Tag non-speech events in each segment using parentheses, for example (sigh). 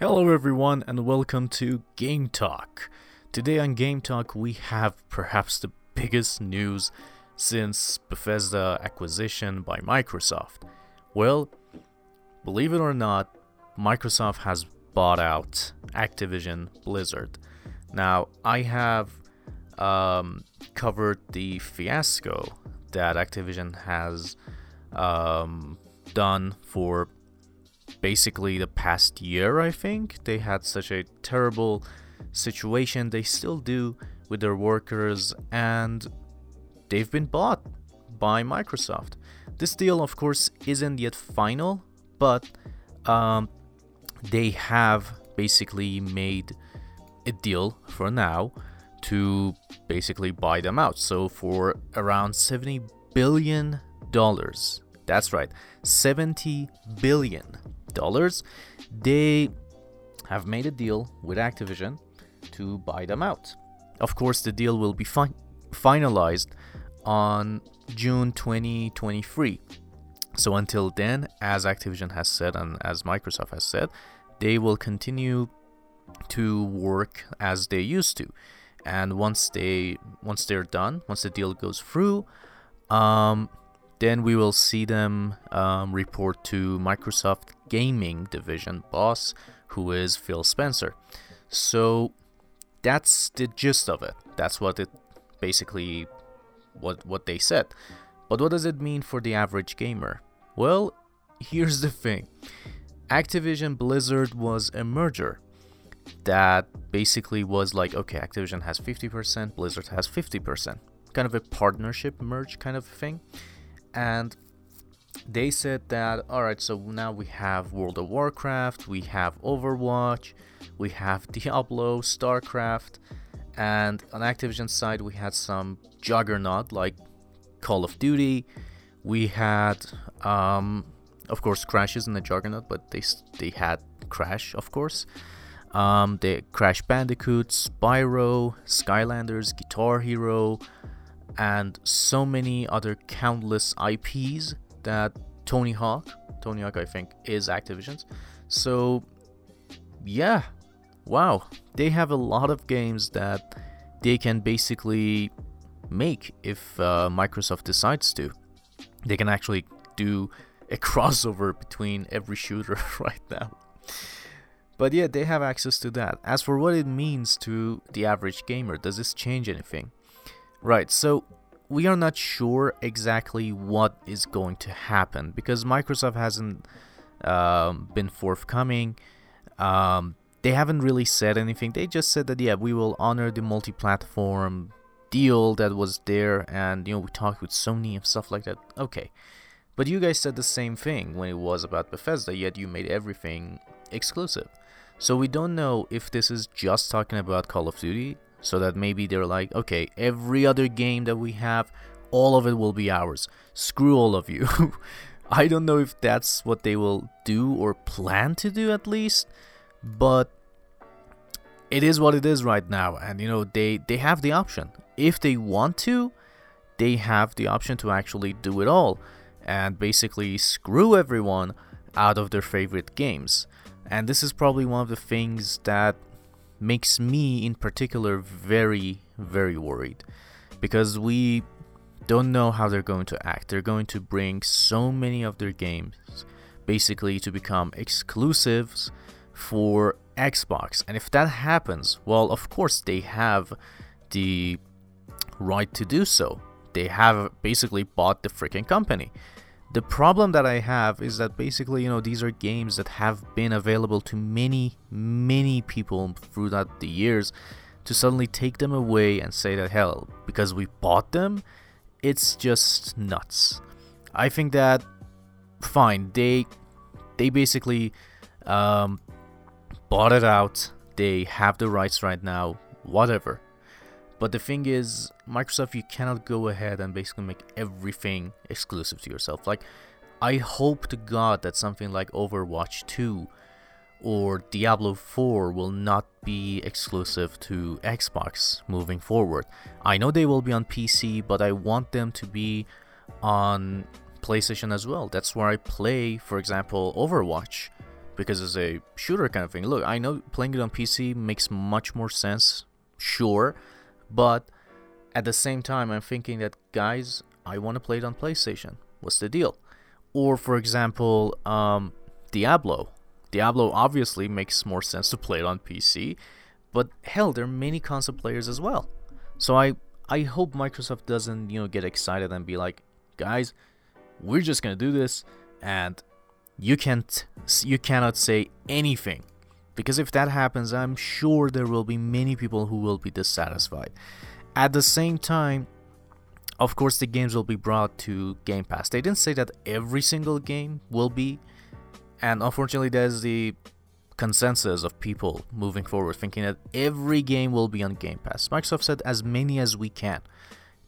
Hello, everyone, and welcome to Game Talk. Today on Game Talk, we have perhaps the biggest news since Bethesda acquisition by Microsoft. Well, believe it or not, Microsoft has bought out Activision Blizzard. Now, I have um, covered the fiasco that Activision has um, done for basically the past year, I think. They had such a terrible situation. They still do with their workers, and they've been bought by Microsoft. This deal, of course, isn't yet final, but um, they have basically made a deal for now to basically buy them out. So for around 70 billion dollars, that's right, 70 billion dollars, they have made a deal with Activision to buy them out. Of course, the deal will be fi- finalized on June 2023. So until then, as Activision has said and as Microsoft has said, they will continue to work as they used to. And once they once they're done, once the deal goes through, um, then we will see them um, report to Microsoft Gaming Division boss, who is Phil Spencer. So that's the gist of it. That's what it basically what what they said. But what does it mean for the average gamer? Well, here's the thing. Activision Blizzard was a merger that basically was like okay, Activision has 50%, Blizzard has 50%. Kind of a partnership merge kind of thing. And they said that all right, so now we have World of Warcraft, we have Overwatch, we have (laughs) Diablo, StarCraft, and on Activision side we had some juggernaut like Call of Duty. We had, um, of course, crashes in the juggernaut, but they they had Crash, of course. Um, the Crash Bandicoot, Spyro, Skylanders, Guitar Hero, and so many other countless IPs that Tony Hawk, Tony Hawk, I think, is Activision's. So, yeah, wow, they have a lot of games that they can basically make if uh, Microsoft decides to. They can actually do a (laughs) crossover between every shooter (laughs) right now. But yeah, they have access to that. As for what it means to the average gamer, does this change anything? Right, so we are not sure exactly what is going to happen because Microsoft hasn't um, been forthcoming. Um, they haven't really said anything. They just said that yeah, we will honor the multi-platform deal that was there, and you know we talked with Sony and stuff like that. Okay, but you guys said the same thing when it was about Bethesda, yet you made everything exclusive. So we don't know if this is just talking about Call of Duty, so that maybe they're like, okay, every other game that we have, all of it will be ours. Screw all of you. (laughs) I don't know if that's what they will do or plan to do at least, but it is what it is right now and you know they they have the option. If they want to, they have the option to actually do it all and basically screw everyone out of their favorite games. And this is probably one of the things that makes me in particular very, very worried because we don't know how they're going to act. They're going to bring so many of their games basically to become exclusives for Xbox. And if that happens, well, of course, they have the right to do so. They have basically bought the freaking company. The problem that I have is that basically, you know, these are games that have been available to many, many people throughout the years. To suddenly take them away and say that, hell, because we bought them, it's just nuts. I think that, fine, they, they basically um, bought it out. They have the rights right now, whatever. But the thing is, Microsoft, you cannot go ahead and basically make everything exclusive to yourself. Like, I hope to God that something like Overwatch 2 or Diablo 4 will not be exclusive to Xbox moving forward. I know they will be on PC, but I want them to be on PlayStation as well. That's where I play, for example, Overwatch because it's a shooter kind of thing. Look, I know playing it on PC makes much more sense, sure, but at the same time, I'm thinking that guys, I want to play it on PlayStation. What's the deal? Or for example, um, Diablo. Diablo obviously makes more sense to play it on PC, but hell, there are many console players as well. So I I hope Microsoft doesn't you know get excited and be like, guys, we're just gonna do this, and you can't you cannot say anything because if that happens i'm sure there will be many people who will be dissatisfied. At the same time of course the games will be brought to game pass. They didn't say that every single game will be and unfortunately there's the consensus of people moving forward thinking that every game will be on game pass. Microsoft said as many as we can.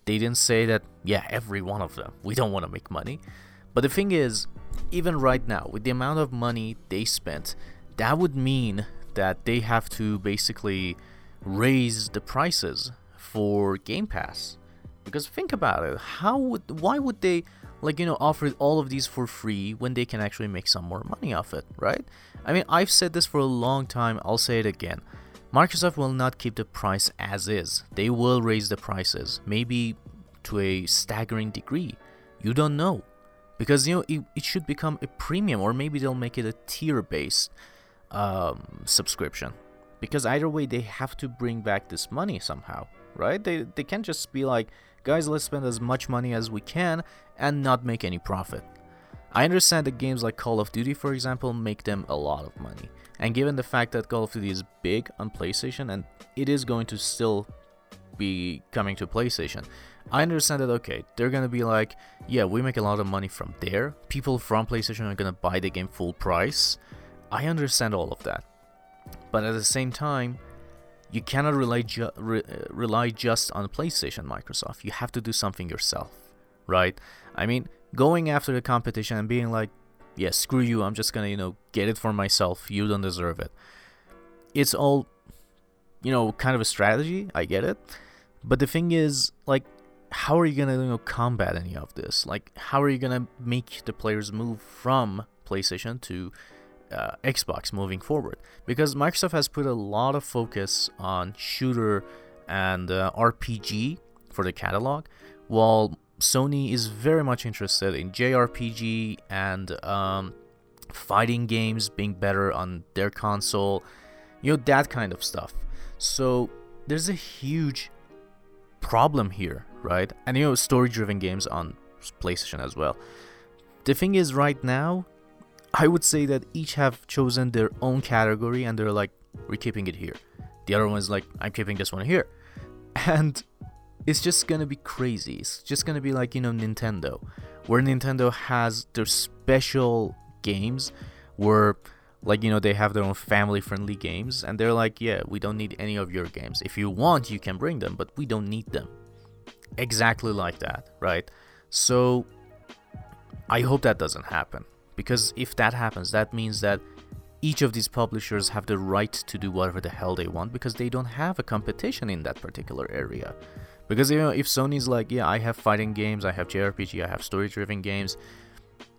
They didn't say that yeah every one of them. We don't want to make money. But the thing is even right now, with the amount of money they spent, that would mean that they have to basically raise the prices for Game Pass. Because think about it, how would why would they like you know offer all of these for free when they can actually make some more money off it, right? I mean, I've said this for a long time, I'll say it again. Microsoft will not keep the price as is. They will raise the prices, maybe to a staggering degree. You don't know because you know it, it should become a premium or maybe they'll make it a tier based um, subscription because either way they have to bring back this money somehow right they, they can't just be like guys let's spend as much money as we can and not make any profit i understand that games like call of duty for example make them a lot of money and given the fact that call of duty is big on playstation and it is going to still be coming to PlayStation. I understand that okay, they're gonna be like, yeah, we make a lot of money from there. People from PlayStation are gonna buy the game full price. I understand all of that, but at the same time, you cannot rely ju- re- uh, rely just on PlayStation, Microsoft. You have to do something yourself, right? I mean, going after the competition and being like, yeah, screw you, I'm just gonna you know get it for myself. You don't deserve it. It's all, you know, kind of a strategy. I get it but the thing is, like, how are you gonna you know, combat any of this? Like, how are you gonna make the players move from PlayStation to uh, Xbox moving forward? Because Microsoft has put a lot of focus on shooter and uh, RPG for the catalog, while Sony is very much interested in JRPG and um, fighting games being better on their console, you know, that kind of stuff. So there's a huge problem here, right? And you know, story driven games on PlayStation as well. The thing is, right now, I would say that each have chosen their own category and they're like, we're keeping it here. The other one's like, I'm keeping this one here. (laughs) And it's just gonna be crazy. It's just gonna be like, you know, Nintendo, where Nintendo has their special games where like you know they have their own family friendly games and they're like yeah we don't need any of your games if you want you can bring them but we don't need them exactly like that right so i hope that doesn't happen because if that happens that means that each of these publishers have the right to do whatever the hell they want because they don't have a competition in that particular area because you know if sony's like yeah i have fighting games i have jrpg i have story driven games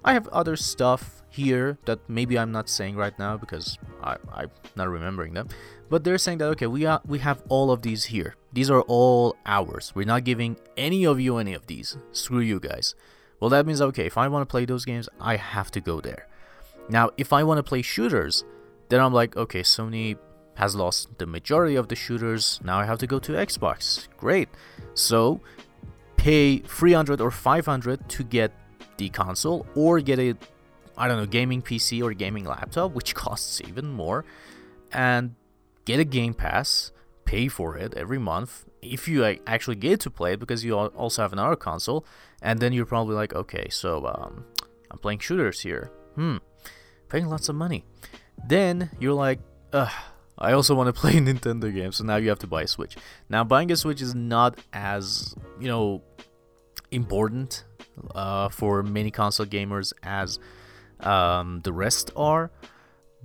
I have other stuff here that maybe I'm not saying right now because I, I'm not remembering them. But they're saying that okay, we are we have all of these here. These are all ours. We're not giving any of you any of these. Screw you guys. Well, that means okay, if I want to play those games, I have to go there. Now, if I want to play shooters, then I'm like, okay, Sony has lost the majority of the shooters. Now I have to go to Xbox. Great. So, pay 300 or 500 to get the console or get a I don't know gaming PC or gaming laptop (laughs) which costs even more and get a game pass pay for it every month if you actually get to play it because you also have another console and then you're probably like okay so um, i'm playing shooters here hmm paying lots of money then you're like Ugh, i also want to (laughs) play nintendo games so now you have to buy a switch now buying a switch is not as you know important uh, for many console gamers as um, the rest are.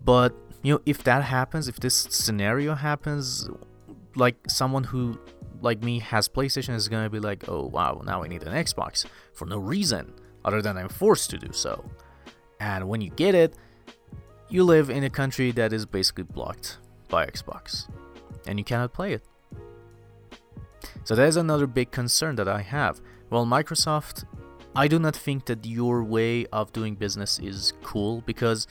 But you know, if that happens, if this scenario happens, like someone who like me has PlayStation is gonna be like, oh wow, now I need an Xbox for no reason other than I'm forced to do so. And when you get it, you live in a country that is basically blocked by Xbox and you cannot play it. So that is another big concern that I have. Well, Microsoft, I do not think that your way of doing business is cool because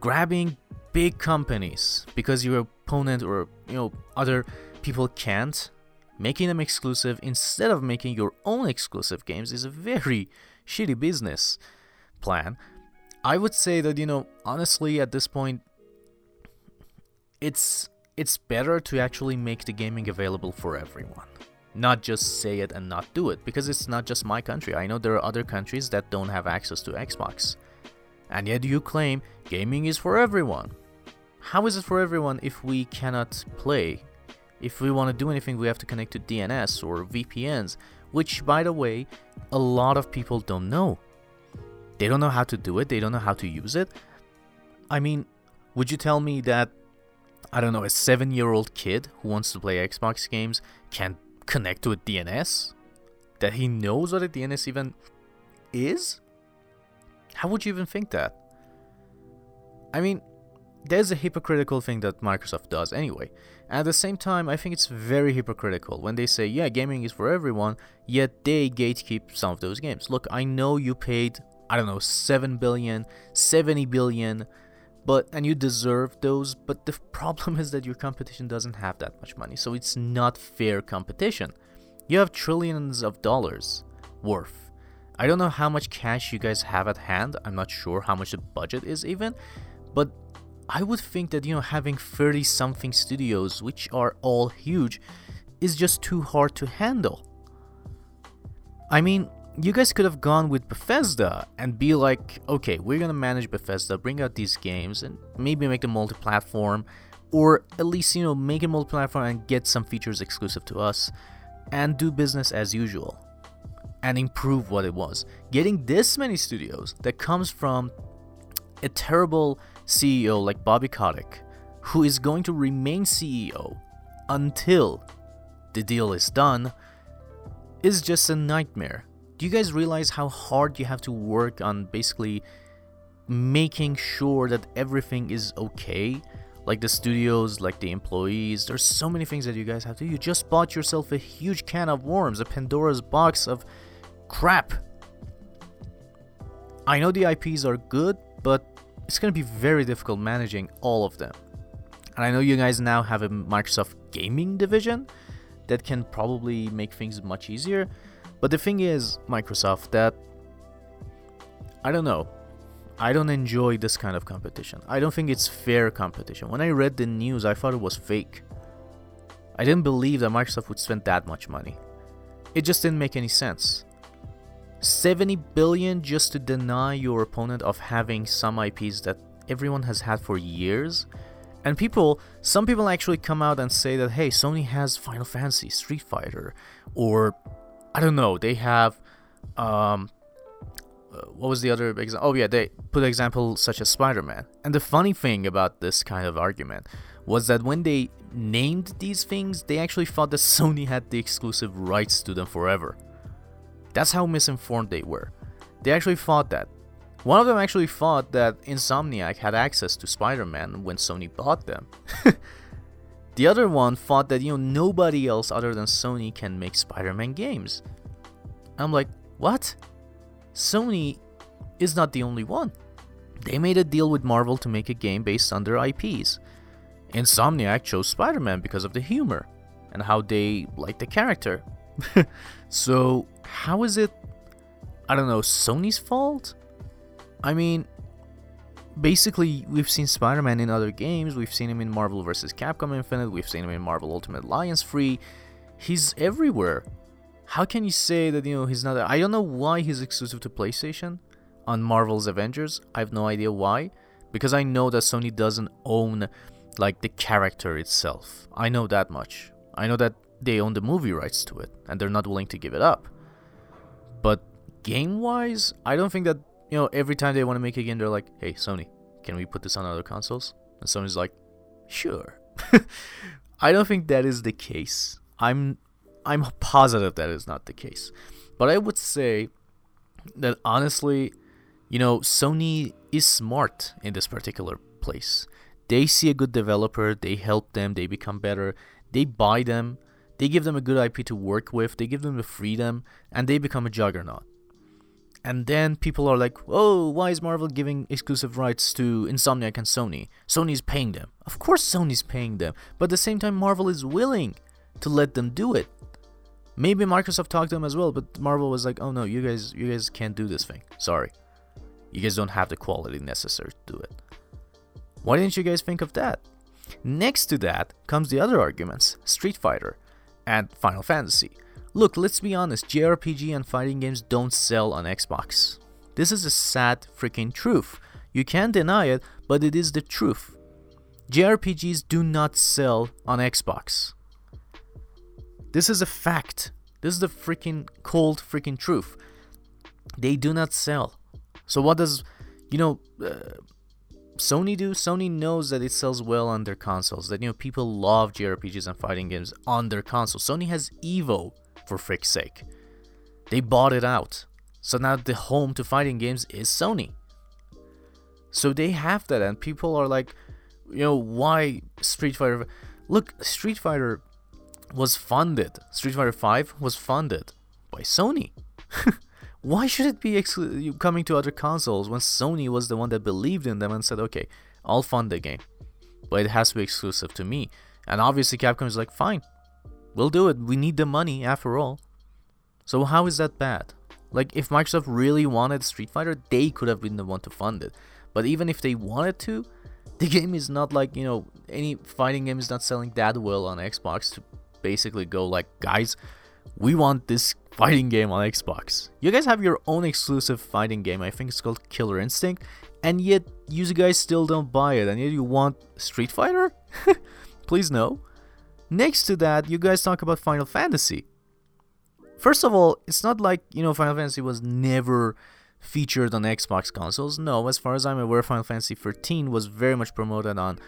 grabbing big companies because your opponent or you know other people can't making them exclusive instead of making your own exclusive games is a very (laughs) shitty business plan. I would say that you know honestly at this point it's it's better to actually make the gaming available for everyone. Not just say it and not do it, because it's not just my country. I know there are other countries that don't have access to Xbox. And yet you claim gaming is for everyone. How is it for everyone if we cannot play? If we want to do anything, we have to connect to DNS or VPNs, which, by the way, a lot of people don't know. They don't know how to do it, they don't know how to use it. I mean, would you tell me that I don't know, a seven year old kid who wants to play Xbox games can connect to a DNS? That he knows what a DNS even is? How would you even think that? I mean, there's a hypocritical thing that Microsoft does anyway. At the same time, I think it's very hypocritical when they say, yeah, gaming is for everyone, yet they gatekeep some of those games. Look, I know you paid, I don't know, 7 billion, 70 billion, but and you deserve those but the (laughs) problem is that your competition doesn't have that much money so it's not fair competition you have trillions of dollars worth i don't know how much cash you guys have at hand i'm not sure how much the budget is even but i would think that you know having 30 something studios which are all huge is just too hard to handle i mean you guys could have gone with Bethesda and be like, okay, we're gonna manage Bethesda, bring out these games, and maybe make them multi-platform, or at least you know make it multi-platform and get some features exclusive to us, and do business as usual, and improve what it was. Getting this many studios that comes from a terrible CEO like Bobby Kotick, who is going to remain CEO until the deal is done, is just a nightmare do you guys realize how hard you have to work on basically making sure that everything is okay? Like the studios, like the employees, there's so many things that you guys have to do. You just bought yourself a huge can of worms, a Pandora's box of crap. I know the IPs are good, but it's gonna be very difficult managing all of them. And I know you guys now have a Microsoft gaming division that can probably make things much easier. But the thing is, Microsoft, that I don't know. I don't enjoy this kind of competition. I don't think it's fair competition. When I read the news, I thought it was fake. I didn't believe that Microsoft would spend that much money. It just didn't make any sense. 70 billion just to deny your opponent of having some IPs that everyone has had for years. And people, some people actually come out and say that, hey, Sony has Final Fantasy, Street Fighter, or I don't know. They have, um, uh, what was the other example? Oh yeah, they put example such as Spider-Man. And the funny thing about this kind of argument was that when they named these things, they actually thought that (laughs) Sony had the exclusive rights to them forever. That's how misinformed they were. They actually thought that. One of them actually thought that Insomniac had access to Spider-Man when Sony bought them. (laughs) The other one thought that, you know, nobody else other than Sony can make Spider Man games. I'm like, what? Sony is not the only one. They made a deal with Marvel to make a game based on their IPs. Insomniac chose Spider Man because of the humor and how they like the character. (laughs) so, how is it, I don't know, Sony's fault? I mean, basically we've seen Spider-Man in other games. We've seen him in Marvel vs. Capcom Infinite. We've seen him in Marvel Ultimate Alliance 3. He's everywhere. How can you say that you know he's not? I don't know why he's exclusive to PlayStation on Marvel's Avengers. I have no idea why. Because I know that Sony doesn't own like the character itself. I know that much. I know that they own the movie rights to it and they're not willing to give it up. But game wise, I don't think that you know, every time they want to make a game, they're like, "Hey, Sony, can we put this on other consoles?" And Sony's like, "Sure." (laughs) I don't think that is the case. I'm I'm positive that is not the case. But I would say that honestly, You know, Sony is smart in this particular place. They see a good developer, they help them, they become better, they buy them, they give them a good IP to work with, they give them the freedom, and they become a juggernaut. And then people are like, oh, why is Marvel giving exclusive rights to Insomniac and Sony? Sony's paying them. Of course, Sony's paying them. But at the same time, Marvel is willing to let them do it. Maybe Microsoft talked to them as well, but Marvel was like, oh no, you guys, you guys can't do this thing. Sorry. You guys don't have the quality necessary to do it. Why didn't you guys think of that? Next to that comes the other arguments Street Fighter and Final Fantasy. Look, let's be honest, JRPG and fighting games don't sell on Xbox. This is a sad freaking truth. You can't deny it, but it is the truth. JRPGs do not sell on Xbox. This is a fact. This is the freaking cold freaking truth. They do not sell. So what does, you know, uh, Sony do? Sony knows that it sells well on their consoles. That you know people love JRPGs and fighting games on their console. Sony has Evo for frick's sake. They bought it out. So now the home to fighting games is Sony. So they have that, and people are like, you know, why Street Fighter? Look, Street Fighter was funded. Street Fighter 5 was funded by Sony. (laughs) why should it be exclu- coming to other consoles when Sony was the one that believed in them and said, okay, I'll fund the game, but it has to be exclusive to me? And obviously, Capcom is like, fine, We'll do it. We need the money after all. So how is that bad? Like if Microsoft really wanted Street Fighter, they could have been the one to fund it. But even if they wanted to, the game is not like, you know, any fighting game is not selling that well on Xbox to basically go like, guys, we want this fighting game on Xbox. You guys have your own exclusive fighting game. I think it's called Killer Instinct, and yet you guys still don't buy it, and yet you want Street Fighter? (laughs) Please no. Next to that, you guys talk about Final Fantasy. First of all, it's not like, you know, Final Fantasy was never featured on Xbox consoles. No, as far as I'm aware, Final Fantasy 13 was very much promoted on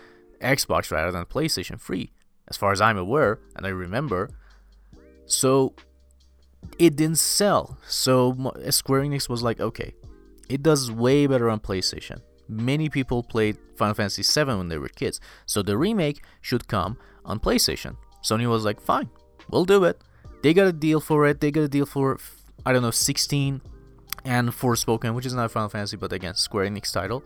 Xbox rather than PlayStation 3, as far as I'm aware and I remember. So it didn't sell. So Square Enix was like, okay, it does way better on PlayStation. Many people played Final Fantasy 7 when they were kids, so the remake should come on PlayStation. Sony was like, fine, we'll do it. They got a deal for it. They got a deal for, I don't know, 16 and Forspoken, which is not Final Fantasy, but again, Square Enix title.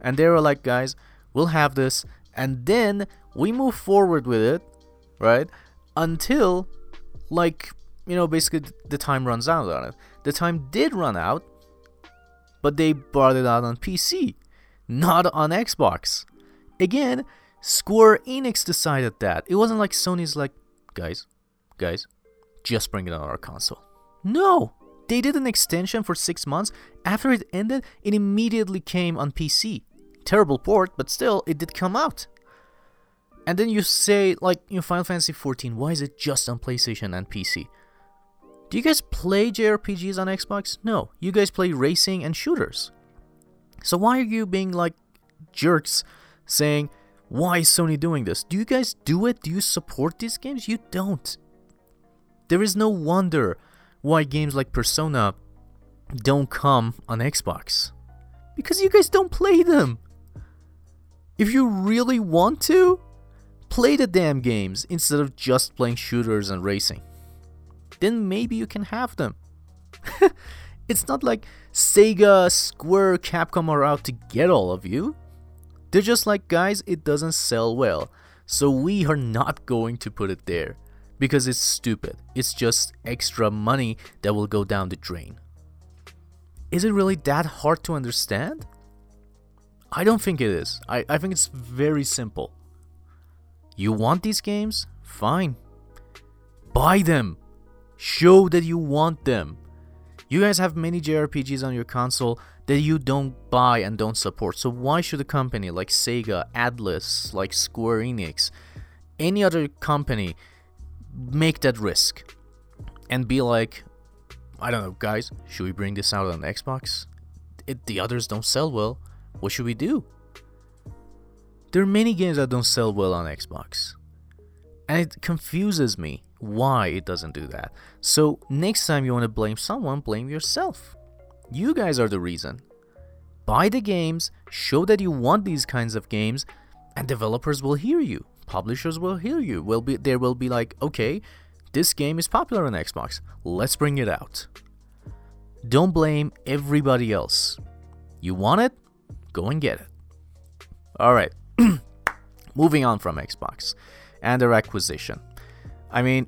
And they were like, guys, we'll have this. And then we move forward with it, right? Until, like, you know, basically the time runs out on it. The time did run out, but they brought it out on PC, not on Xbox. Again, Square Enix decided that. It wasn't like Sony's like, guys, guys, just bring it on our console. No! They did an extension for six months. After it ended, it immediately came on PC. Terrible port, but still, it did come out. And then you say, like, you know, Final Fantasy XIV, why is it just on PlayStation and PC? Do you guys play JRPGs on Xbox? No. You guys play racing and shooters. So why are you being like jerks saying, why is Sony doing this? Do you guys do it? Do you support these games? You don't. There is no wonder why games like Persona don't come on Xbox. Because you guys don't play them. If you really want to, play the damn games instead of just playing shooters and racing. Then maybe you can have them. (laughs) it's not like Sega, Square, Capcom are out to get all of you. They're just like, guys, it doesn't sell well, so we are not going to put it there because it's stupid. It's just extra money that will go down the drain. Is it really that hard to understand? I don't think it is. I, I think it's very simple. You want these games? Fine. Buy them. Show that you want them. You guys have many JRPGs on your console that you don't buy and don't support. So why should a company like Sega, Atlus, like Square Enix, any other company make that risk and be like, I don't know, guys, should we bring this out on Xbox? It, the others don't sell well. What should we do? There are many games that don't sell well on Xbox. And it confuses me why it doesn't do that. So next time you want to blame someone, blame yourself. You guys are the reason. buy the games, show that you want these kinds of games, and developers will hear you. Publishers will hear you. Will be there will be like, okay, this game is popular on Xbox. Let's bring it out. Don't blame everybody else. You want it? Go and get it. All right. (clears throat) Moving on from Xbox and their acquisition. I mean,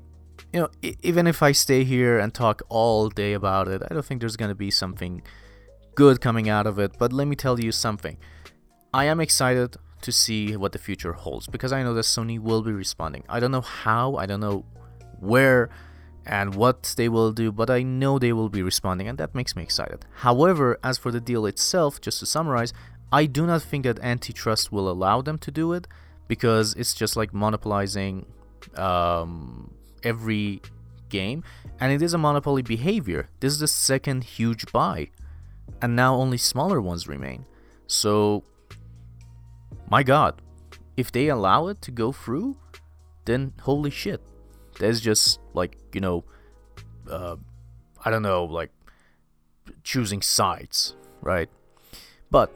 you know, even if I stay here and talk all day about it, I don't think there's going to be something good coming out of it. But let me tell you something. I am excited to see what the future holds because I know that Sony will be responding. I don't know how, I don't know where and what they will do, but I know they will be responding, and that makes me excited. However, as for the deal itself, just to summarize, I do not think that antitrust will allow them to do it because it's just like monopolizing um, every game, and it is a monopoly behavior. This is the second huge buy, and now only smaller ones remain. So, my god, if they allow it to go through, then holy shit. There's just like, you know, uh, I don't know, like choosing sides, right? But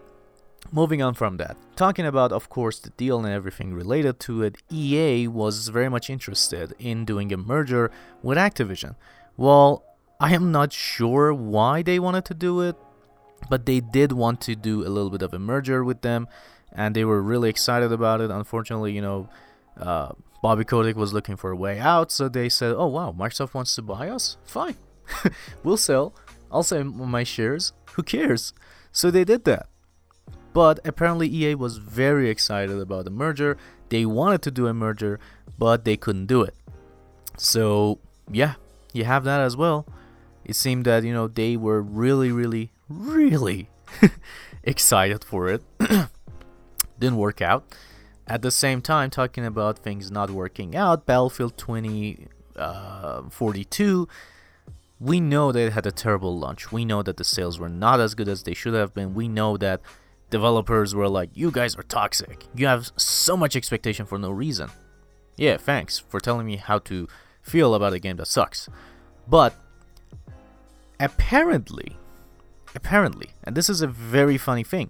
moving on from that, talking about, of course, the deal and everything related to it, EA was very much interested in doing a merger with Activision. Well, I am not sure why they wanted to do it, but they did want to do a little bit of a merger with them, and they were really excited about it. Unfortunately, you know, uh, Bobby Kotick was looking for a way out, so they said, "Oh wow, Microsoft wants to buy us. Fine, (laughs) we'll sell. I'll sell my shares. Who cares?" So they did that. But apparently, EA was very excited about the merger. They wanted to do a merger, but they couldn't do it. So, yeah, you have that as well. It seemed that, you know, they were really, really, really (laughs) excited for it. (coughs) Didn't work out. At the same time, talking about things not working out, Battlefield 2042, uh, we know they had a terrible launch. We know that the sales were not as good as they should have been. We know that developers were like, you guys are toxic. You have so much expectation for no reason. Yeah, thanks for telling me how to feel about a game that sucks. But apparently, apparently, and this is a very funny thing,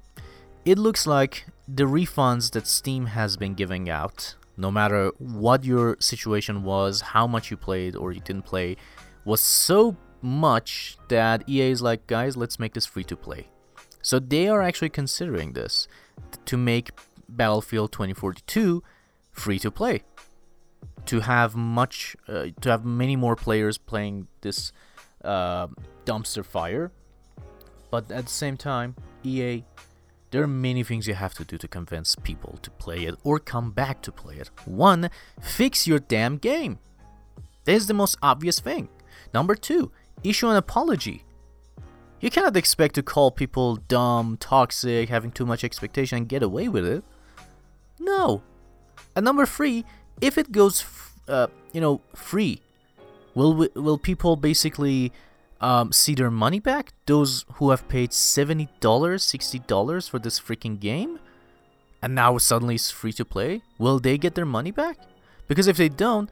it looks like the refunds that Steam has been giving out, no matter what your situation was, how much you played or you didn't play, was so much that EA is like, guys, let's make this free to play. So they are actually considering this to make Battlefield 2042 free to play. To have much, uh, to have many more players playing this uh, dumpster fire, but at the same time, EA, there are many things you have to do to convince people to play it or come back to play it. One, fix your damn game. That is the most obvious thing. Number two, issue an apology. You cannot expect to call people dumb, toxic, having too much expectation and get away with it. No. And number three, if it goes, f- uh, you know, free, will will people basically um, see their money back? Those who have paid seventy dollars, sixty dollars for this freaking game, and now suddenly it's free to play, will they get their money back? Because if they don't,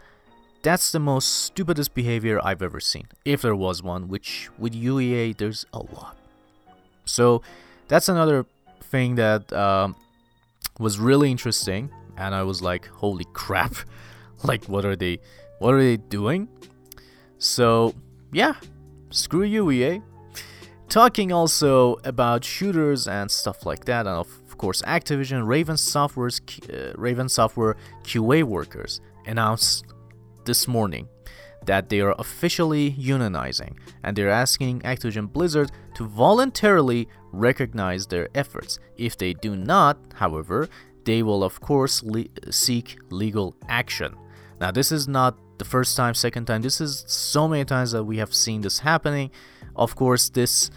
that's the most stupidest behavior I've ever seen, if there was one, which with UEA there's a lot. So that's another thing that um, was really interesting, and I was like, holy crap! (laughs) like, what are they, what are they doing? So yeah, screw UEA. Talking also about shooters and stuff like that, and of course, Activision, Raven Software's uh, Raven Software QA workers announced this morning that they are officially unionizing and they're asking Activision Blizzard to voluntarily recognize their efforts. If they do not, however, they will of course le- seek legal action. Now, this is not the first time, second time, this is so many times that we have seen this happening. Of course, this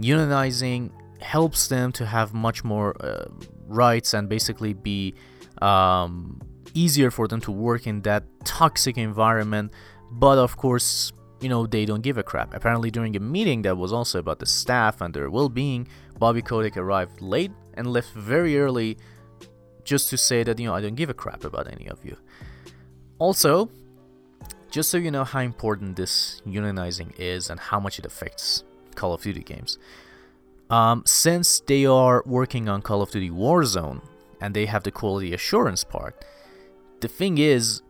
unionizing helps them to have much more uh, rights and basically be um, easier for them to work in that toxic environment. But of course, you know, they don't give a crap. Apparently, during a meeting that was also about the staff and their well being, Bobby Kotick arrived late and left very early just to say that, you know, I don't give a crap about any of you. Also, just so you know how important this unionizing is and how much it affects Call of Duty games. Um, since they are working on Call of Duty Warzone and they have the quality assurance part, the thing is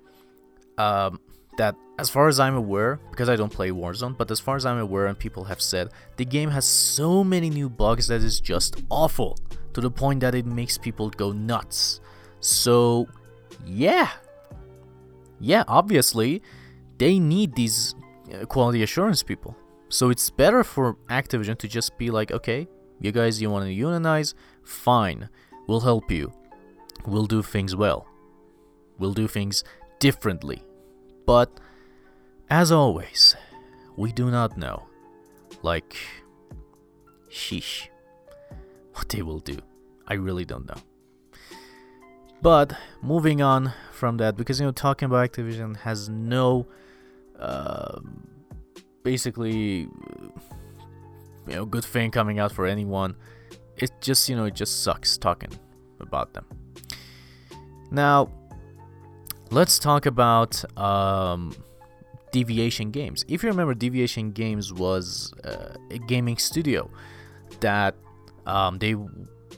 um, that, as far as I'm aware, because I don't play Warzone, but as far as I'm aware and people have said, the game has so many new bugs that is just awful to the point that it makes people go nuts. So, yeah. Yeah, obviously, they need these uh, quality assurance people. So it's better for Activision to just be like, okay, you guys, you want to unionize? Fine, we'll help you. We'll do things well. We'll do things differently. But, as always, we do not know. Like, sheesh, what they will do. I really don't know. But, moving on from that, because, you know, talking about Activision has no. Uh, basically you know good thing coming out for anyone it just you know it just sucks talking about them now let's talk about um, deviation games if you remember deviation games was uh, a gaming studio that um, they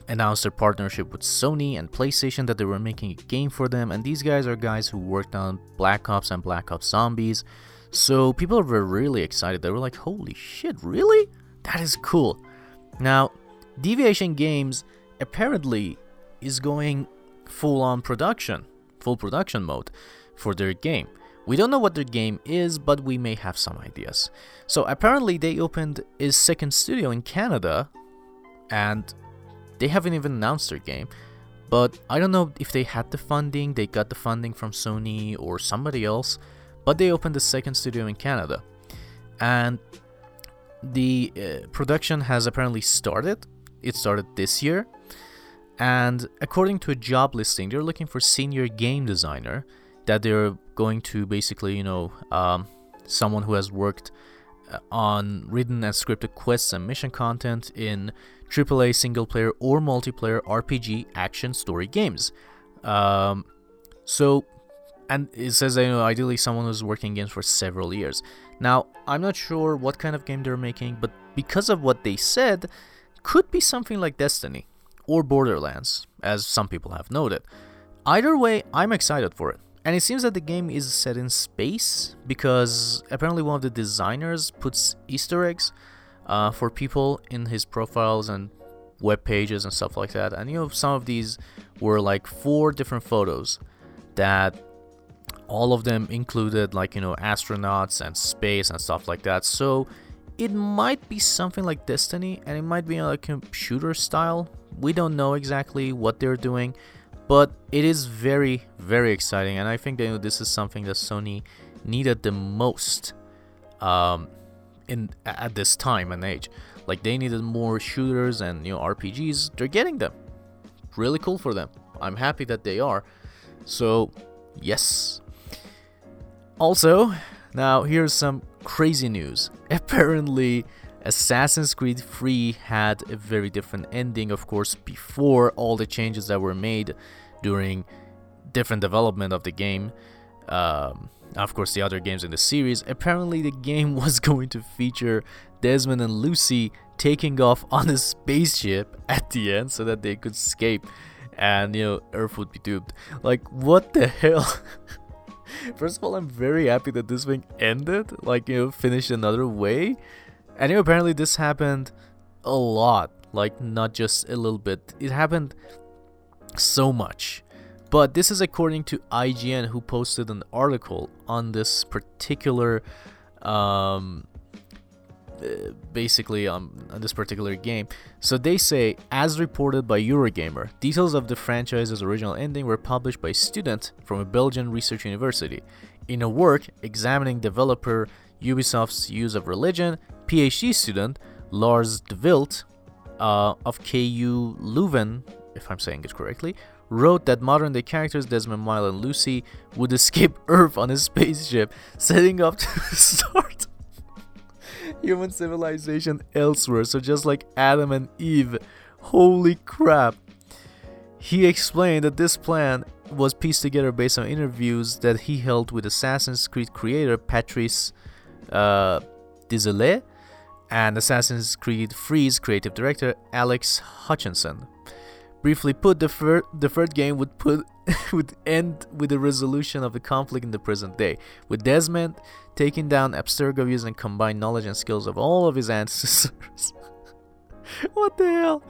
announced their partnership with sony and playstation that they were making a game for them and these guys are guys who worked on black ops and black ops zombies so people were really excited. They were like, holy shit, really? That is cool. Now, Deviation Games apparently is going full on production, full production mode for their game. We don't know what their game is, but we may have some ideas. So apparently they opened a second studio in Canada and they haven't even announced their game. But I don't know if they had the funding, they got the funding from Sony or somebody else but they opened a second studio in Canada. And the uh, production has apparently started. It started this year. And according to a job listing, they're looking for senior game designer that they're going to basically, you know, um, someone who has worked uh, on written and scripted quests and mission content in AAA single player or multiplayer RPG action story games. Um, so and it says you know, ideally someone who's working games for several years. Now, I'm not sure what kind of game they're making, but because of what they said, could be something like Destiny or Borderlands, as some people have noted. Either way, I'm excited for it. And it seems that the game is set in space because apparently one of the designers puts Easter eggs uh, for people in his profiles and web pages and stuff like that. And you know, some of these were like four different photos that all of them included like you know astronauts and space and stuff like that so it might be something like destiny and it might be like a shooter style. We don't know exactly what they're doing but it is very very exciting and i think that this is something that sony needed the most um, in at this time and age. Like they needed more shooters and you know rpgs they're getting them. Really cool for them. I'm happy that they are. So yes. Also, now here's some crazy news. (laughs) Apparently, Assassin's Creed 3 had a very different ending, of course, before all the changes that were made during different development of the game. Um, of course, the other games in the series. Apparently, the game (laughs) was going to feature Desmond and Lucy taking off on a spaceship (laughs) at the end so that they could escape and, you know, Earth would be doomed. Like, what the hell? (laughs) First of all, I'm very happy that this thing ended, like, you know, finished another way. And you know, apparently this happened a lot, like, not just a little bit. It happened so much. But this is according to IGN, who posted an article on this particular um, basically um, on this particular game. So they say, as reported by Eurogamer, details of the franchise's original ending were published by a student from a Belgian research university. In a work examining developer Ubisoft's use of religion, PhD student Lars de Wildt uh, of KU Leuven, if I'm saying it correctly, wrote that modern day characters Desmond Miles and Lucy would (laughs) escape Earth on a spaceship, setting up to (laughs) start human civilization elsewhere. So just like Adam and Eve. Holy crap. He explained that this plan was pieced together based on interviews that he held with Assassin's Creed creator Patrice uh, Desilets and Assassin's Creed 3's creative director Alex Hutchinson. Briefly put, the, fir- the third game would put (laughs) would end with the resolution of the conflict in the present day, with Desmond taking down Abstergo using combined knowledge and skills of all of his ancestors. (laughs) what the hell?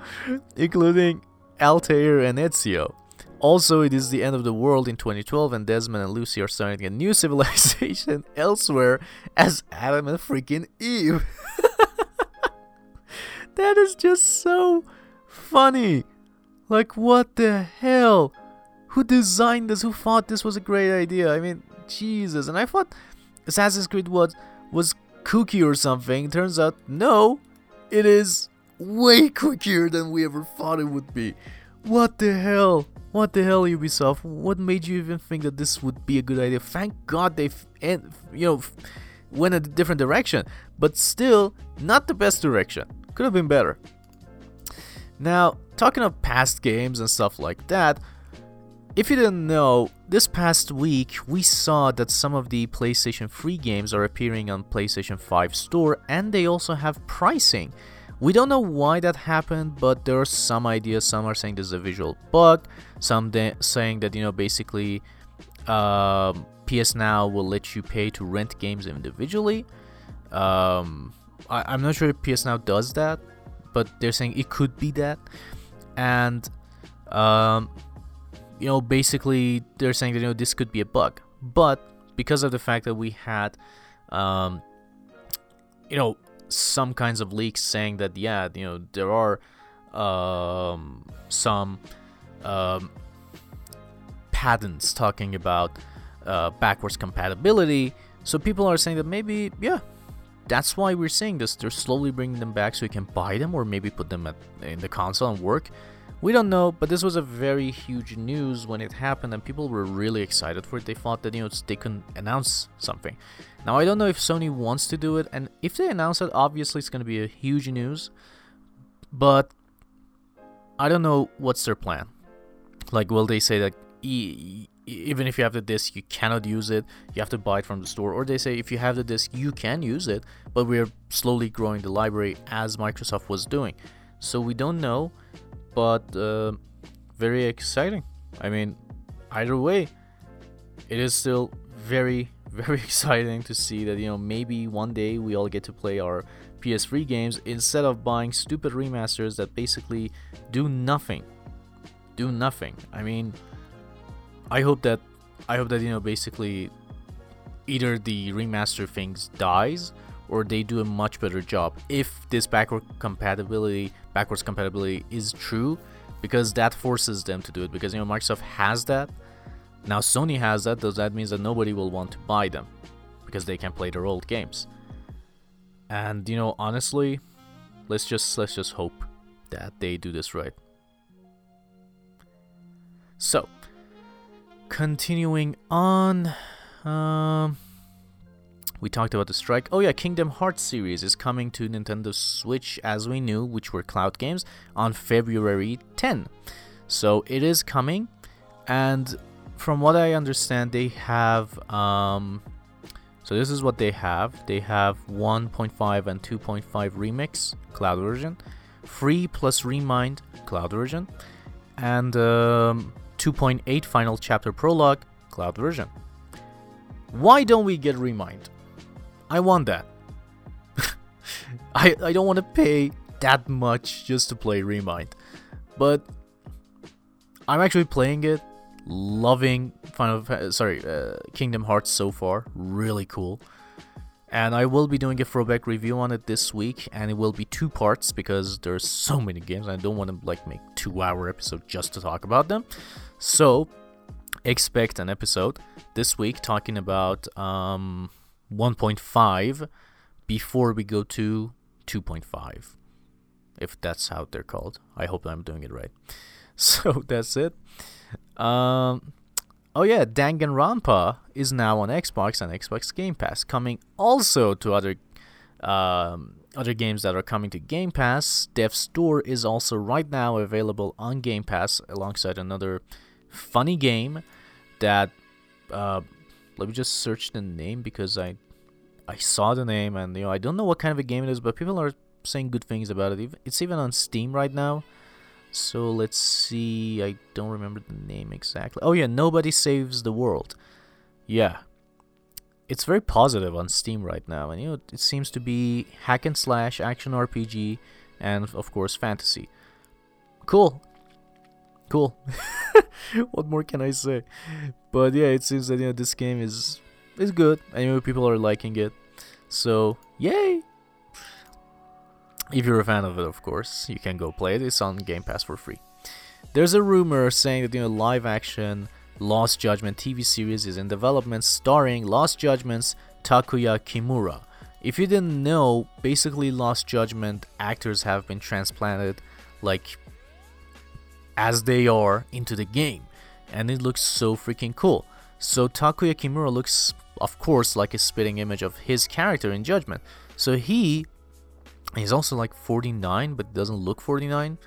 Including Altair and Ezio. Also, it is the end of the world in 2012, and Desmond and Lucy are starting a new (laughs) civilization elsewhere as Adam and freaking Eve. that is just so funny. Like, what the hell? Who designed this? Who thought this was a great idea? I mean, Jesus. And I thought Assassin's Creed was, was kooky or something. Turns out, no, it is way kookier than we ever thought it would be. What the hell? What the hell, Ubisoft? What made you even think that this would be a good idea? Thank God they, you know, went a different direction, but still not the best direction. Could have been better. Now, talking of past games and stuff like that, if you didn't know, this past week we saw that some of the PlayStation 3 games are appearing on PlayStation 5 Store and they also have pricing. We don't know why that happened, but there are some ideas. Some are saying there's a visual bug. Some de- saying that you know basically, um, PS Now will let you pay to rent games individually. Um, I- am not sure if PS Now does that, but they're saying it could be that. And um, you know, basically they're saying that you know this could be a bug, but because of the fact that we had, um, you know, some kinds of leaks saying that yeah, you know, there are um, some um, patents talking about uh, backwards compatibility. So people are saying that maybe yeah, that's why we're seeing this. They're slowly bringing them back so you can buy them or maybe put them at, in the console and work. We don't know, but this was a very huge news when it happened, and people were really excited for it. They thought that you know they could announce something. Now I don't know if Sony wants to do it, and if they announce it, obviously it's going to be a huge news. But I don't know what's their plan. Like, will they say that even if you have the disc, you cannot use it. You have to buy it from the store, or they say if you have the disc, you can use it, but we're slowly growing the library as Microsoft was doing. So we don't know but uh, very exciting. I mean, either way, it is still very, (laughs) very exciting to see that you know maybe one day we all get to play our PS3 games instead of buying stupid remasters that basically do nothing. Do nothing. I mean, I hope that I hope that you know basically either the remaster things dies or they do a much better job if this backward compatibility backwards compatibility is true because that forces them to do it because you know Microsoft has that. Now Sony has that does that means that nobody will want to buy them because they can play their old games. And you know honestly let's just let's just hope that they do this right. So continuing on um we talked about the strike. Oh yeah, Kingdom Hearts series is coming to Nintendo Switch as we knew, which were cloud games, on February 10. So it is coming, and from what I understand, they have. Um, so this is what they have. They have 1.5 and 2.5 remix cloud version, free plus Re Mind cloud version, and um, 2.8 final chapter prologue cloud version. Why don't we get Re Mind? I want that. (laughs) I I don't want to pay that much just to play Re Mind. But I'm actually playing it, loving Final sorry, uh, Kingdom Hearts so far. Really cool. And I will be doing a throwback review on it this week, and it will be two parts because there's so many games. I don't want to like make two-hour episode just to talk about them. So expect an episode this week talking about um, 1.5 before we go to 2.5 if that's how they're called i hope i'm doing it right (laughs) so that's it um oh yeah danganronpa is now on xbox and xbox game pass coming also to other um, other games that are coming to game pass death's door is also right now available on game pass alongside another funny game that uh, let me just search the name because I I saw the name, and you know I don't know what kind of a game it is, but people are saying good things about it. It's even on Steam right now. So let's see. I don't remember the name exactly. Oh yeah, Nobody Saves the World. Yeah, it's very positive on Steam right now, and you know it seems to be hack and slash action RPG, and of course fantasy. Cool, cool. (laughs) what more can I say? But yeah, it seems that you know this game is is good, know, people are liking it. So yay! If you're a fan of it, of course, you can go play it. It's on Game Pass for free. There's a rumor saying that you know live action Lost Judgment TV series is in development starring Lost Judgment's Takuya Kimura. If you didn't know, basically Lost Judgment actors have been transplanted like as they are into the game and it looks so freaking cool. So Takuya Kimura looks of course like a spitting image of his character in Judgment. So he he's also like 49 but doesn't look 49.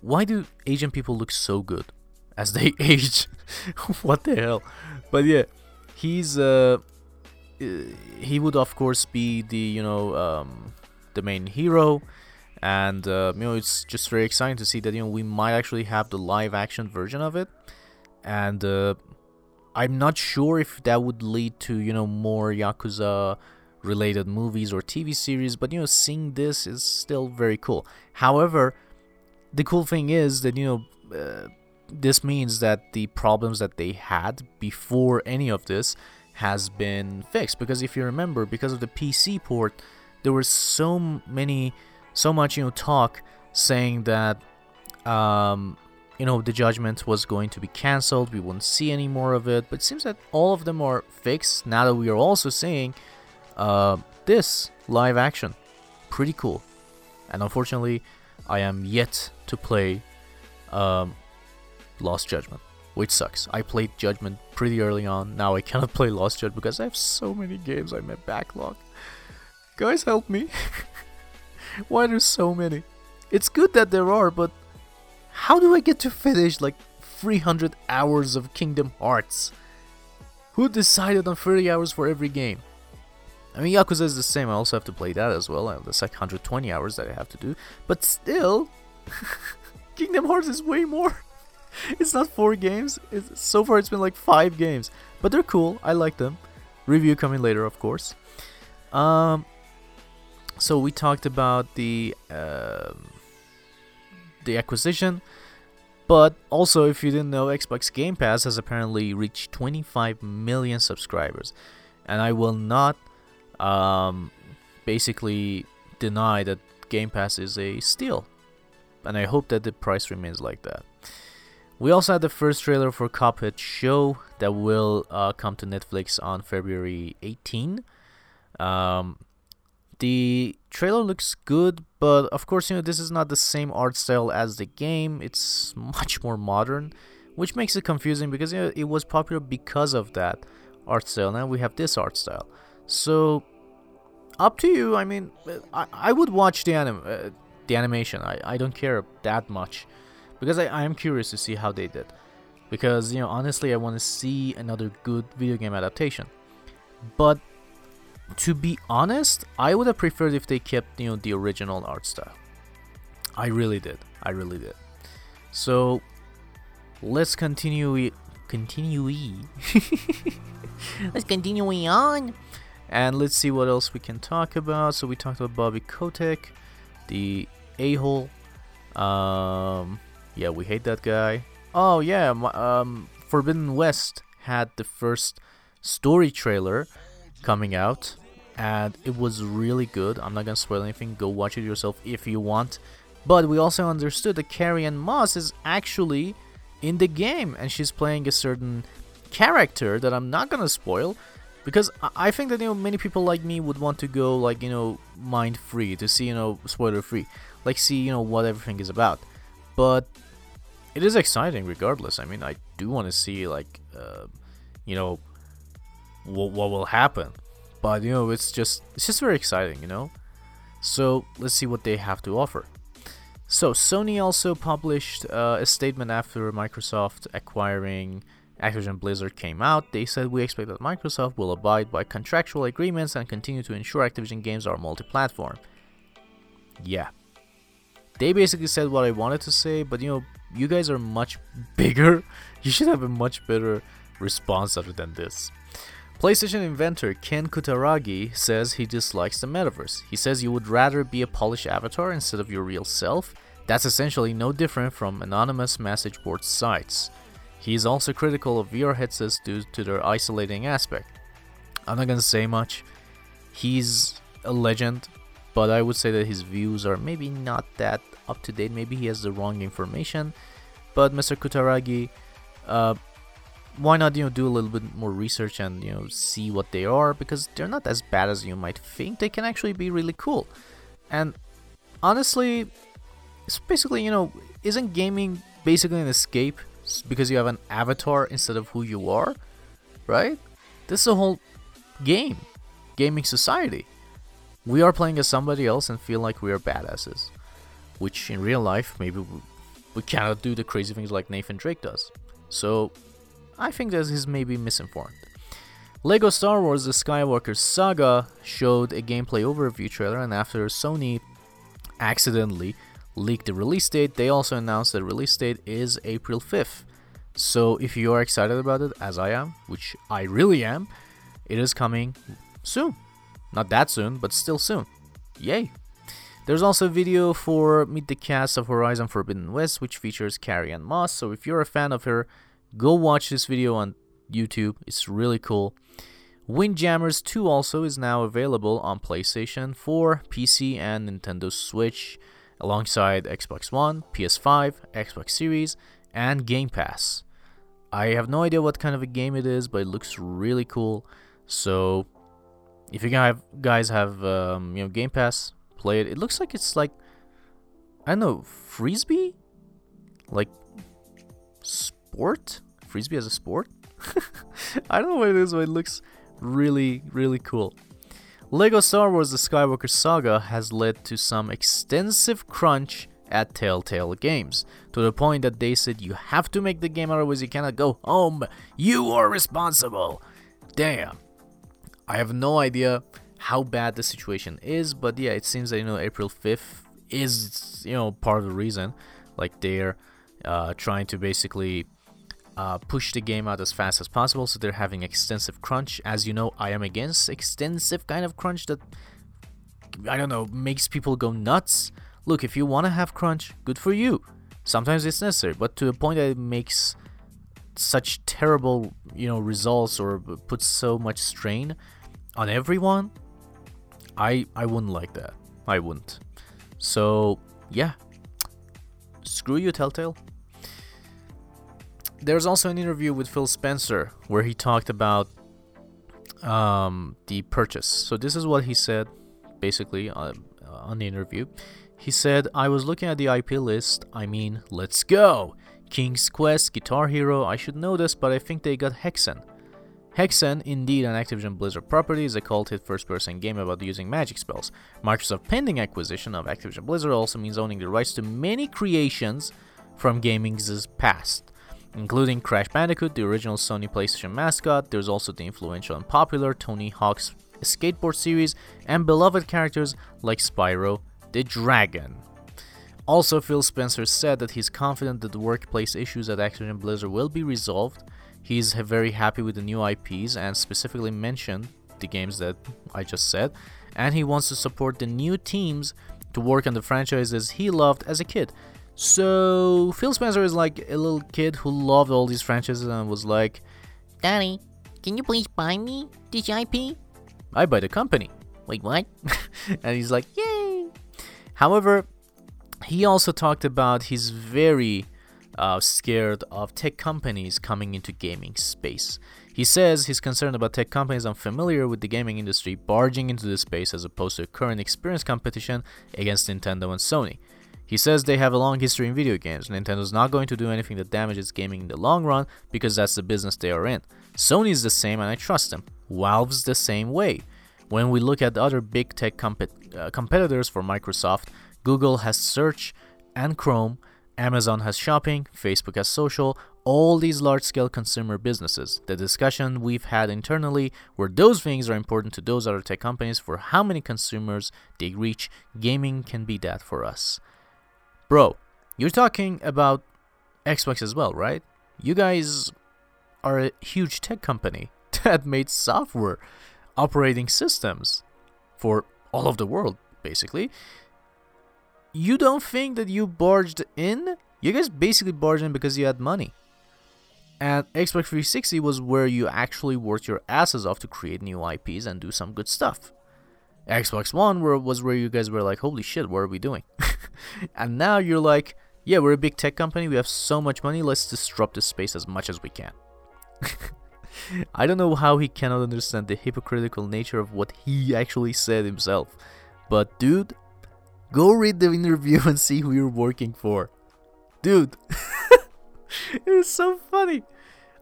Why do Asian people look so good? as they (laughs) age. (laughs) what the hell? But yeah, he's uh, uh, he would of course be the you know um, the main hero, and uh, you know it's just very exciting to see that you know we might actually have the live action version of it, and uh, I'm not sure if that would lead to you know more yakuza related movies or TV series, but you know seeing this is still very cool. However, the cool thing is that you know. Uh, this means that the problems that they had before any of this has been fixed because if you remember because of the PC port there was so many so much you know talk saying that um, you know the judgment was going to be cancelled we wouldn't see any more of it but it seems that all of them are fixed now that we are also seeing uh, this live action pretty cool and unfortunately I am yet to play um, Lost Judgment, which sucks. I played Judgment pretty early on. Now I cannot (laughs) play Lost Judgment because I have so many games on my backlog. Guys, help me. (laughs) Why there's so many? It's good that there are, but how do I get to finish like 300 hours of Kingdom Hearts? Who decided on 30 hours for every game? I mean, Yakuza is the same. I also have to play that as well. That's like 120 hours that I have to do. But still, (laughs) Kingdom Hearts is way more. (laughs) it's not four games. It's, so far, it's been like five games, but they're cool. I like them. Review coming later, of course. Um, so we talked about the uh, the acquisition, but also if you didn't know, Xbox Game Pass has apparently reached 25 million subscribers, and I will not um, basically deny that Game Pass is a steal, and I hope that the price remains like that. We also had the first trailer for Cuphead Show that will uh, come to Netflix on February 18. Um, the trailer looks good, but of course, you know, this is not the same art style as the game. It's much more modern, which makes it confusing because you know, it was popular because of that art style. Now we have this art style. So, up to you. I mean, I, I would watch the anim- uh, the animation. I, I don't care that much because I, I am curious to see how they did. Because, you know, honestly, I want to see another good video game adaptation. But to be honest, I would have preferred if they kept, you know, the original art style. I really did. I really did. So let's continue continue (laughs) let's continue on and let's see what else we can talk about so we talked about bobby kotick the a-hole um yeah, we hate that guy. Oh yeah, um, Forbidden West had the first story trailer coming out, and it was really good. I'm not gonna spoil anything. Go watch it yourself if you want. But we also understood that Carrie-Anne Moss is actually in the game, and she's playing a certain character that I'm not gonna spoil because I think that you know many people like me would want to go like you know mind free to see you know spoiler free, like see you know what everything is about. But it is exciting regardless. I mean, I do want to see like, uh, you know, what what will happen. But you know, it's just it's just very exciting, you know. So let's see what they have to offer. So Sony also published uh, a statement after Microsoft acquiring Activision Blizzard came out, they said we expect that Microsoft will abide by contractual agreements and continue to ensure Activision games are multi platform. Yeah. They basically said what I wanted to say, but you know, you guys are much (laughs) bigger. You should have a much better response other than this. PlayStation inventor Ken Kutaragi says he dislikes the metaverse. He says you would rather be a polished avatar instead of your real self. That's essentially no different from anonymous message board sites. He is also critical of VR headsets due to their isolating aspect. I'm not gonna say much. He's a legend, but I would say that his views are maybe not that up to date. Maybe he has the wrong information. But Mr. Kutaragi, uh, why not you know do a little bit more research and you know see what they are because they're not as bad as you might think. They can actually be really cool. And honestly, it's basically you know isn't gaming basically an escape because you have an avatar instead of who you are, right? This is a whole game, gaming society. We are playing as somebody else and feel like we are badasses, which in real life maybe we, cannot do the crazy things like Nathan Drake does. So I think that he's maybe misinformed. Lego Star Wars The Skywalker Saga showed a gameplay overview trailer, and after Sony accidentally leaked the release date, they also announced the release date is April 5th. So if you are excited about it, as I am, which I really am, it is coming soon. Not that soon, but still soon. Yay! There's also a video for Meet the Cast of Horizon Forbidden West, which features Carrie-Anne Moss. So if you're a fan of her, go watch this video on YouTube. It's really cool. Windjammers 2 also is now available on PlayStation 4, PC, and Nintendo Switch alongside Xbox One, PS5, Xbox Series, and Game Pass. I have no idea what kind of a game it is, but it looks really cool. So, if you guys have um, you know Game Pass, play it. It looks like it's like I don't know frisbee, like sport. Frisbee as a sport. (laughs) I don't know what it is, but it looks really really cool. LEGO Star Wars The Skywalker Saga has led to some extensive crunch at Telltale Games, to the point that they said you have to make the game otherwise you cannot go home. You are responsible. Damn. I have no idea how bad the situation is, but yeah, it seems that you know April 5th is you know part of the reason. Like they're uh, trying to basically uh, push the game out as fast as possible, so they're having extensive crunch. As you know, I am against extensive kind of crunch that I don't know makes people go nuts. Look, if you want to have crunch, good for you. Sometimes it's necessary, but to a point that it makes such terrible, you know, results or puts so much strain on everyone, I I wouldn't like that. I wouldn't. So yeah, screw you, Telltale. There's also an interview with Phil Spencer where he talked about um, the purchase. So this is what he said, basically uh, on the interview. He said, I was looking at the IP list. I mean, let's go! King's Quest, Guitar Hero, I should know this, but I think they got Hexen. Hexen, indeed an Activision Blizzard property, is a cult hit first person game about using magic spells. Microsoft pending acquisition of Activision Blizzard also means owning the rights to many creations from gaming's past, including Crash Bandicoot, the original Sony PlayStation mascot. There's also the influential and popular Tony Hawk's skateboard series, and beloved characters like Spyro the Dragon. Also, Phil Spencer said that he's confident that the workplace issues at Activision Blizzard will be resolved. He's very happy with the new IPs and specifically mentioned the games that I just said, and he wants to support the new teams to work on the franchises he loved as a kid. So, Phil Spencer is like a little kid who loved all these franchises and was like, Daddy, can you please buy me this IP? I buy the company. Wait, what? (laughs) and he's like, yay! However, he also talked about he's very uh, scared of tech companies coming into gaming space. He says he's concerned about tech companies unfamiliar with the gaming industry barging into the space as opposed to a current experience competition against Nintendo and Sony. He says they have a long history in video games. Nintendo's not going to do anything that damages gaming in the long run because that's the business they are in. Sony's the same and I trust them. Valve's the same way. When we look at other big tech uh, competitors for Microsoft, Google has Search and Chrome, Amazon has shopping, Facebook has social, all these large scale consumer businesses. The discussion we've had internally where those things are important to those other tech companies for how many consumers they reach, gaming can be that for us. Bro, you're talking about Xbox as well, right? You guys are a huge tech company (laughs) that made software operating systems for all of the world, basically. You don't think that you barged in? You guys basically barged in because you had money. And Xbox 360 was where you actually worked your asses off to create new IPs and do some good stuff. Xbox One was where you guys were like, holy shit, what are we doing? (laughs) and now you're like, yeah, we're a big tech company, we have so much money, let's disrupt this space as much as we can. (laughs) I don't know how he cannot understand the hypocritical nature of what he actually said himself. But dude, go read the interview (laughs) and see who you're working for. Dude, it was so funny.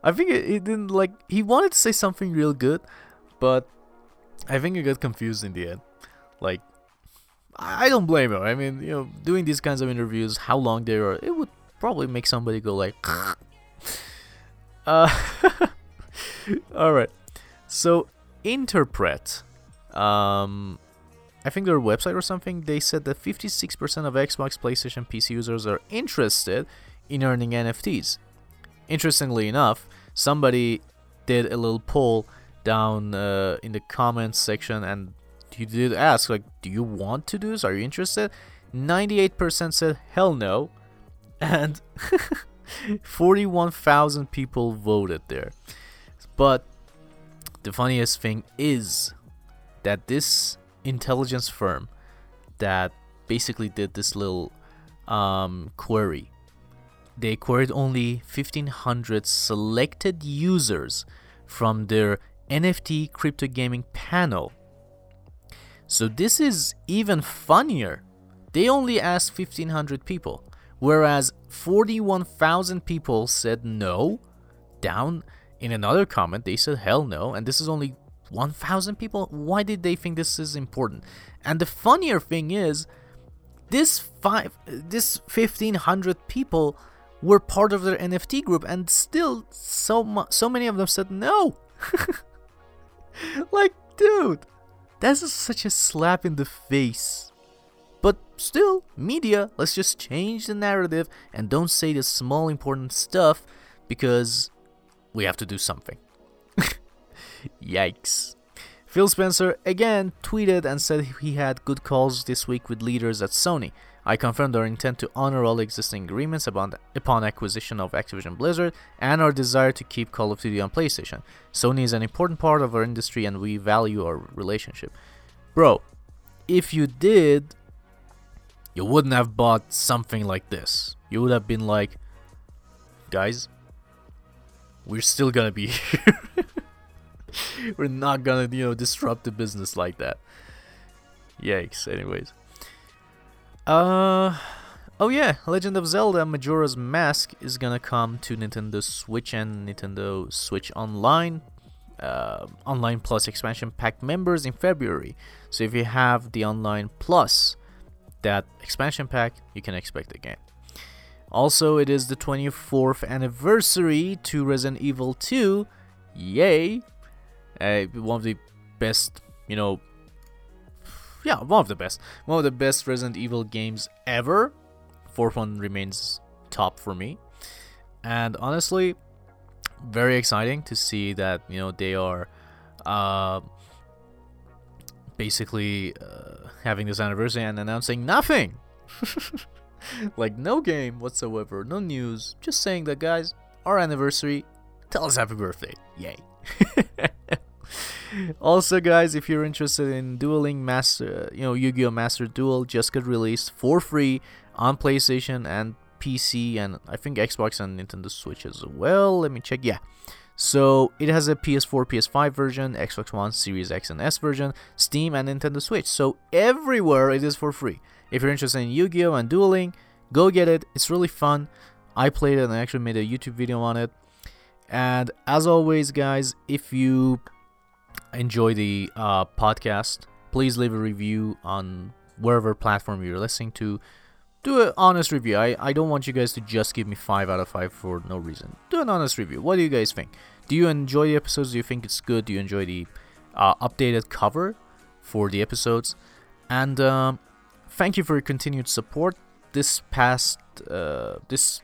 I think it, it didn't like he wanted to say something real good, but I think he got confused in the end. Like I don't blame him. I mean, you know, doing these kinds of interviews, how long they are, it would probably make somebody go like (laughs) uh (laughs) all right. So Interpret, um, I think their website or something, they said that 56% of Xbox, PlayStation, PC users are interested in earning NFTs. Interestingly enough, somebody did a little poll down uh, in the comments section and you did ask like do you want to do this? Are you interested? 98% said hell no. (laughs) And (laughs) 41,000 people voted there. But the funniest thing is that this intelligence firm that basically did this little um, query, they queried only 1500 selected users from their NFT crypto gaming panel. So this is even funnier. They only asked 1500 people, whereas 41,000 people said no, down in another comment, they said hell no, and this is only 1,000 people. Why did they think this is important? And the funnier thing is, this five, this 1,500 people were part of their NFT group, and still so mu- so many of them said no. (laughs) (laughs) like, dude, that's such a slap in the face. But still, media, let's just change the narrative and don't say the small important stuff because we have to do something. (laughs) Yikes. Phil Spencer again tweeted and said he had good calls this week with leaders at Sony. I confirmed our intent to honor all existing agreements upon, upon acquisition of Activision Blizzard and our desire to keep Call of Duty on PlayStation. Sony is an important part of our industry and we value our relationship. Bro, if you did, you wouldn't have bought something like this. You would have been like, guys, we're still gonna be (laughs) here. we're not gonna, you know, disrupt the business like that. Yikes. Anyways. Uh oh yeah, Legend of Zelda Majora's Mask is gonna come to Nintendo Switch and Nintendo Switch Online. Uh, online Plus expansion pack members in February. So if you have the Online Plus, that expansion pack, you can expect the game. Also, it is the 24th anniversary to Resident Evil 2. Yay! Uh, one of the best, you know, yeah, one of the best. One of the best Resident Evil games ever. Fourth one remains top for me. And honestly, very exciting to see that, you know, they are uh, basically uh, having this anniversary and announcing nothing. (laughs) like no game whatsoever, no news, just saying that guys, our anniversary, tell us happy birthday. Yay. (laughs) also guys, if you're interested in dueling master, uh, you know, Yu-Gi-Oh Master Duel just got released for free on PlayStation and PC and I think Xbox and Nintendo Switch as well. Let me check. Yeah. So it has a PS4, PS5 version, Xbox One, Series X and S version, Steam and Nintendo Switch. So everywhere it is for free. If you're interested in Yu-Gi-Oh and dueling, go get it. It's really fun. I played it and I actually made a YouTube video on it. And as always, guys, if you enjoy the uh, podcast, please leave a review on wherever platform you're listening to. do an honest review. I, I don't want you guys to just give me 5 out of 5 for no reason. Do an honest review. What do you guys think? Do you enjoy the episodes? Do you think it's good? Do you enjoy the uh, updated cover for the episodes? And um, thank you for your continued support. This past uh, this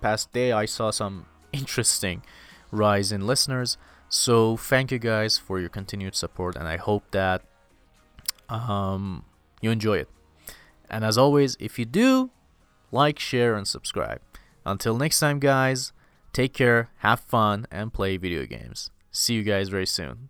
past day, I saw some (laughs) interesting rise in listeners. So thank you guys for your continued support, and I hope that um, you enjoy it. And as always, if you do, like, share, and subscribe. Until next time, guys, take care, have fun, and play video games. See you guys very soon.